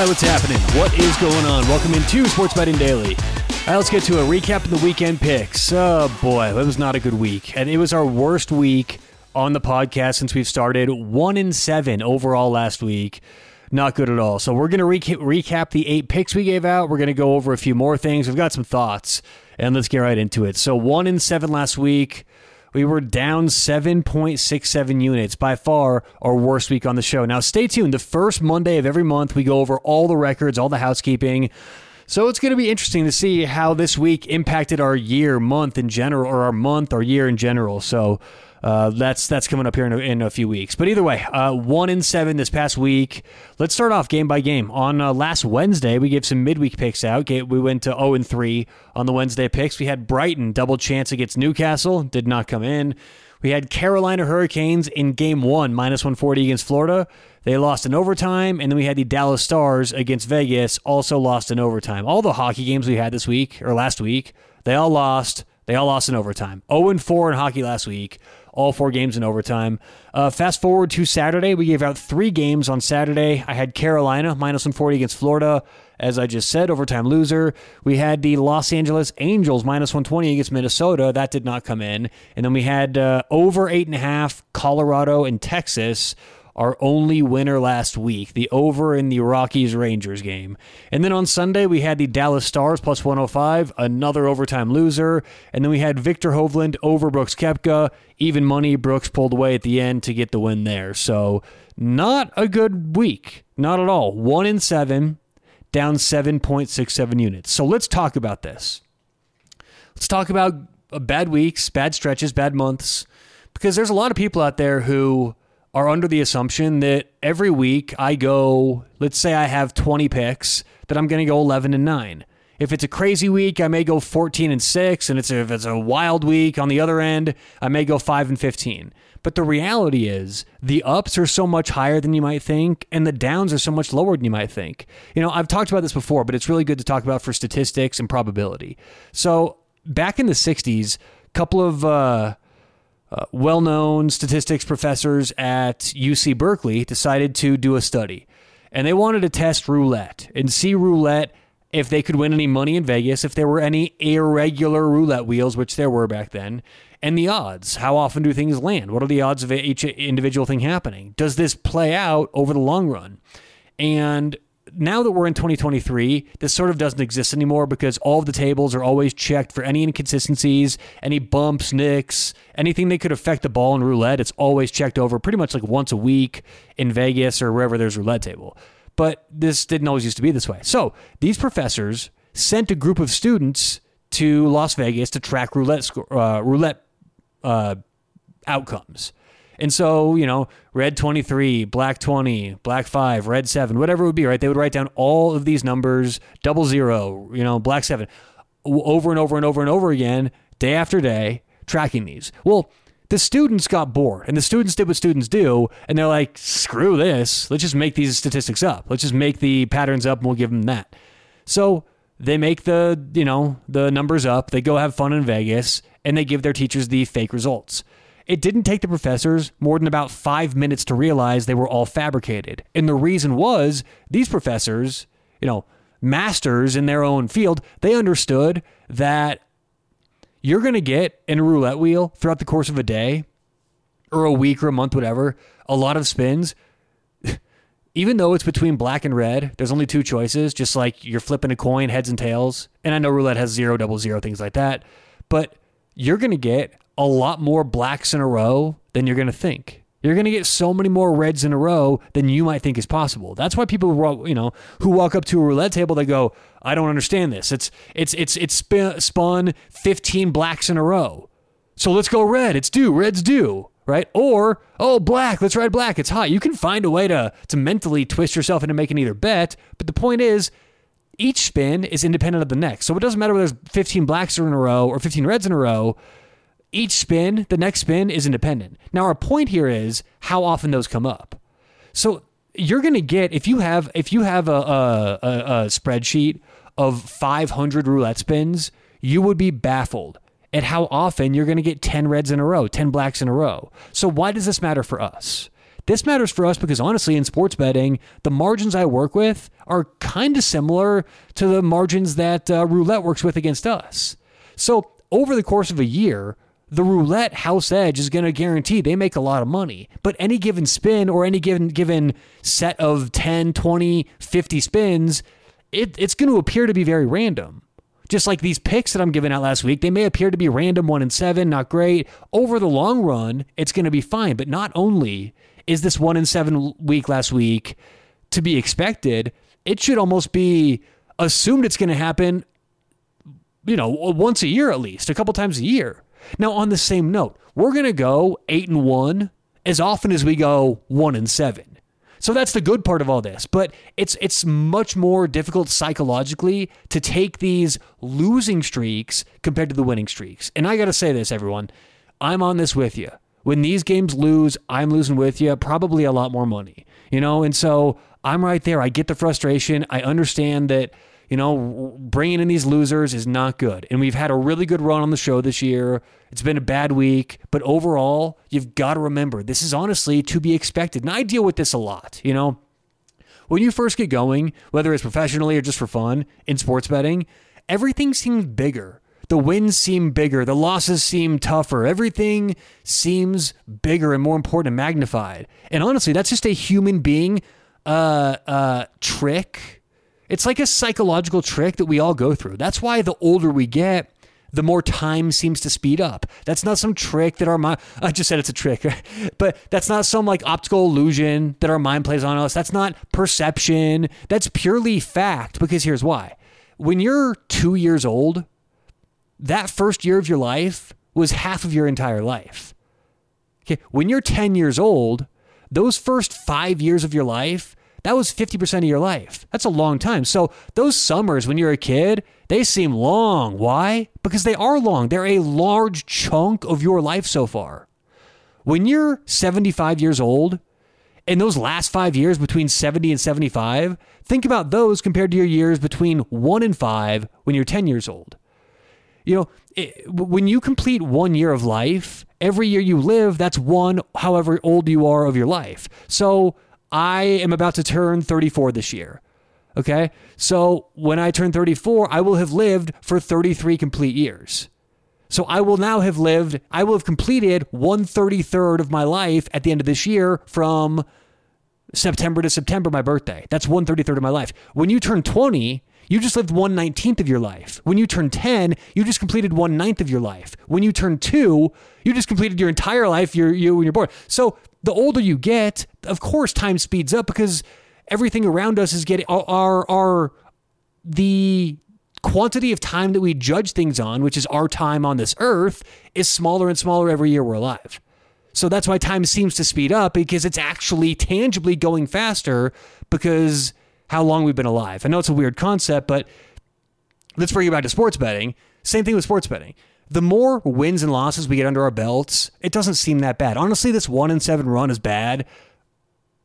right, what's happening? What is going on? Welcome into Sports Betting Daily. All right, let's get to a recap of the weekend picks. Oh boy, it was not a good week, and it was our worst week on the podcast since we've started. One in seven overall last week. Not good at all. So we're going to recap the eight picks we gave out. We're going to go over a few more things. We've got some thoughts, and let's get right into it. So one in seven last week. We were down 7.67 units, by far our worst week on the show. Now, stay tuned. The first Monday of every month, we go over all the records, all the housekeeping. So it's going to be interesting to see how this week impacted our year, month in general, or our month or year in general. So uh, that's that's coming up here in a, in a few weeks. But either way, uh, one in seven this past week. Let's start off game by game. On uh, last Wednesday, we gave some midweek picks out. We went to zero and three on the Wednesday picks. We had Brighton double chance against Newcastle, did not come in. We had Carolina Hurricanes in game one, minus 140 against Florida. They lost in overtime. And then we had the Dallas Stars against Vegas, also lost in overtime. All the hockey games we had this week, or last week, they all lost. They all lost in overtime. 0 and 4 in hockey last week all four games in overtime. Uh, fast forward to Saturday, we gave out three games on Saturday. I had Carolina minus 140 against Florida, as I just said, overtime loser. We had the Los Angeles Angels minus 120 against Minnesota. That did not come in. And then we had uh, over eight and a half Colorado and Texas our only winner last week, the over in the Rockies Rangers game. And then on Sunday, we had the Dallas Stars plus 105, another overtime loser. And then we had Viktor Hovland over Brooks Koepka, even money. Brooks pulled away at the end to get the win there. So, not a good week. Not at all. One in seven, down 7.67 units. So, let's talk about this. Let's talk about uh, bad weeks, bad stretches, bad months, because there's a lot of people out there who are under the assumption that every week I go, let's say I have 20 picks, that I'm going to go 11 and 9. If it's a crazy week, I may go 14 and 6, and it's a, if it's a wild week on the other end, I may go 5 and 15. But the reality is, the ups are so much higher than you might think, and the downs are so much lower than you might think. You know, I've talked about this before, but it's really good to talk about for statistics and probability. So, back in the 60s, a couple of uh, uh, well known statistics professors at UC Berkeley decided to do a study. And they wanted to test roulette and see roulette if they could win any money in Vegas, if there were any irregular roulette wheels, which there were back then, and the odds. How often do things land? What are the odds of each individual thing happening? Does this play out over the long run? And now that we're in 2023, this sort of doesn't exist anymore because all of the tables are always checked for any inconsistencies, any bumps, nicks, anything that could affect the ball in roulette. It's always checked over pretty much like once a week in Vegas or wherever there's roulette table. But this didn't always used to be this way. So these professors sent a group of students to Las Vegas to track roulette uh, roulette uh, outcomes. And so, you know, red 23, black 20, black 5, red 7, whatever it would be, right? They would write down all of these numbers, double zero, you know, black 7, over and over and over and over again, day after day, tracking these. Well, the students got bored and the students did what students do and they're like screw this. Let's just make these statistics up. Let's just make the patterns up and we'll give them that. So they make the you know the numbers up. They go have fun in vegas and they give their teachers the fake results it didn't take the professors more than about five minutes to realize they were all fabricated. And the reason was these professors, you know, masters in their own field, they understood that you're going to get in a roulette wheel throughout the course of a day or a week or a month, whatever, a lot of spins. Even though it's between black and red, there's only two choices, just like you're flipping a coin, heads and tails. And I know roulette has zero, double zero, things like that. But you're going to get a lot more blacks in a row than you're going to think. You're going to get so many more reds in a row than you might think is possible. That's why people, you know, who walk up to a roulette table, they go, "I don't understand this. It's it's it's it's spun 15 blacks in a row. So let's go red. It's due. Red's due." Right? Or, oh, black, let's ride black. It's hot. You can find a way to to mentally twist yourself into making either bet, but the point is each spin is independent of the next. So it doesn't matter whether there's 15 blacks in a row or 15 reds in a row each spin, the next spin is independent. Now, our point here is how often those come up. So you're going to get if you have if you have a, a, a, spreadsheet of 500 roulette spins, you would be baffled at how often you're going to get 10 reds in a row, 10 blacks in a row. So why does this matter for us? This matters for us because honestly, in sports betting, the margins I work with are kind of similar to the margins that uh, roulette works with against us. So over the course of a year, the roulette house edge is going to guarantee they make a lot of money. But any given spin or any given given set of 10, 20, 50 spins, it, it's going to appear to be very random. Just like these picks that I'm giving out last week, they may appear to be random one and seven, not great. Over the long run, it's going to be fine. But not only is this one and seven week last week to be expected, it should almost be assumed it's going to happen, you know, once a year at least, a couple times a year. Now, on the same note, we're going to go eight and one as often as we go one and seven. So that's the good part of all this. But it's it's much more difficult psychologically to take these losing streaks compared to the winning streaks. And I got to say this, everyone. I'm on this with you. When these games lose, I'm losing with you, probably a lot more money. You know, and so I'm right there. I get the frustration. I understand that you know, bringing in these losers is not good. And we've had a really good run on the show this year. It's been a bad week, but overall, you've got to remember this is honestly to be expected. And I deal with this a lot, you know. When you first get going, whether it's professionally or just for fun in sports betting, everything seems bigger. The wins seem bigger, the losses seem tougher. Everything seems bigger and more important and magnified. And honestly, that's just a human being uh, uh, trick it's like a psychological trick that we all go through. That's why the older we get, the more time seems to speed up. That's not some trick that our mind, I just said it's a trick, but that's not some like optical illusion that our mind plays on us. That's not perception. That's purely fact because here's why. When you're two years old, that first year of your life was half of your entire life. Okay. When you're 10 years old, those first five years of your life that was 50% of your life. That's a long time. So those summers when you're a kid, they seem long. Why? Because they are long. They're a large chunk of your life so far. When you're 75 years old, in those last five years between 70 and 75, think about those compared to your years between one and five when you're 10 years old. You know, it, when you complete one year of life, every year you live, that's one, however old you are of your life. So I am about to turn 34 this year. Okay. So when I turn 34, I will have lived for 33 complete years. So I will now have lived, I will have completed 133rd of my life at the end of this year from September to September, my birthday. That's 133rd of my life. When you turn 20, you just lived 1 19th of your life. When you turn 10, you just completed 1 9th of your life. When you turn 2, you just completed your entire life, you're, you when you're born. So the older you get, of course, time speeds up because everything around us is getting our our the quantity of time that we judge things on, which is our time on this earth, is smaller and smaller every year we're alive. So that's why time seems to speed up because it's actually tangibly going faster because how long we've been alive. I know it's a weird concept, but let's bring it back to sports betting. Same thing with sports betting the more wins and losses we get under our belts, it doesn't seem that bad. Honestly, this one and seven run is bad.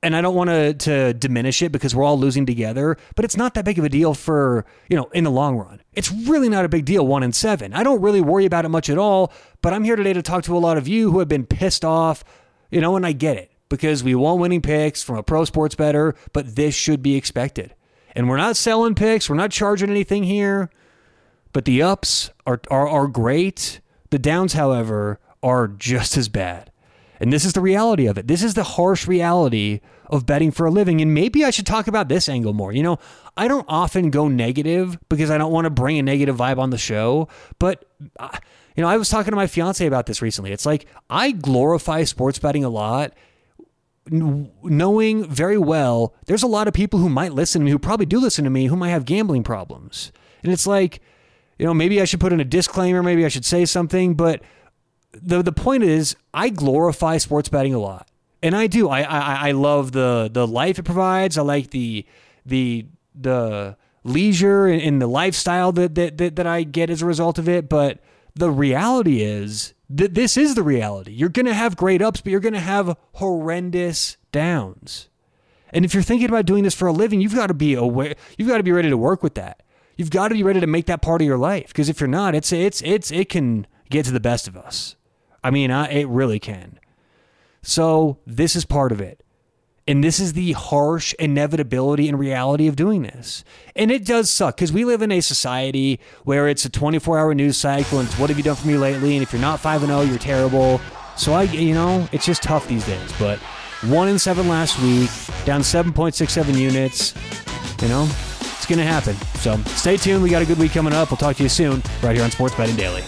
And I don't want to, to diminish it because we're all losing together, but it's not that big of a deal for, you know, in the long run. It's really not a big deal, one and seven. I don't really worry about it much at all, but I'm here today to talk to a lot of you who have been pissed off, you know, and I get it because we want winning picks from a pro sports bettor, but this should be expected. And we're not selling picks, we're not charging anything here. But the ups are, are, are great. The downs, however, are just as bad. And this is the reality of it. This is the harsh reality of betting for a living. And maybe I should talk about this angle more. You know, I don't often go negative because I don't want to bring a negative vibe on the show. But, uh, you know, I was talking to my fiance about this recently. It's like I glorify sports betting a lot, knowing very well there's a lot of people who might listen to me, who probably do listen to me, who might have gambling problems. And it's like, you know, maybe I should put in a disclaimer, maybe I should say something, but the the point is I glorify sports betting a lot. And I do. I I, I love the the life it provides. I like the the the leisure and, and the lifestyle that, that that that I get as a result of it, but the reality is that this is the reality. You're going to have great ups, but you're going to have horrendous downs. And if you're thinking about doing this for a living, you've got to be aware. You've got to be ready to work with that. You've got to be ready to make that part of your life because if you're not, it's it's it's it can get to the best of us. I mean, I, it really can. So this is part of it. And this is the harsh inevitability and reality of doing this. And it does suck because we live in a society where it's a 24 hour news cycle and it's what have you done for me lately? And if you're not 5 and 0, you're terrible. So I, you know, it's just tough these days. But one in seven last week, down 7.67 units. You know, it's going to happen. So stay tuned. We got a good week coming up. We'll talk to you soon right here on Sports Betting Daily.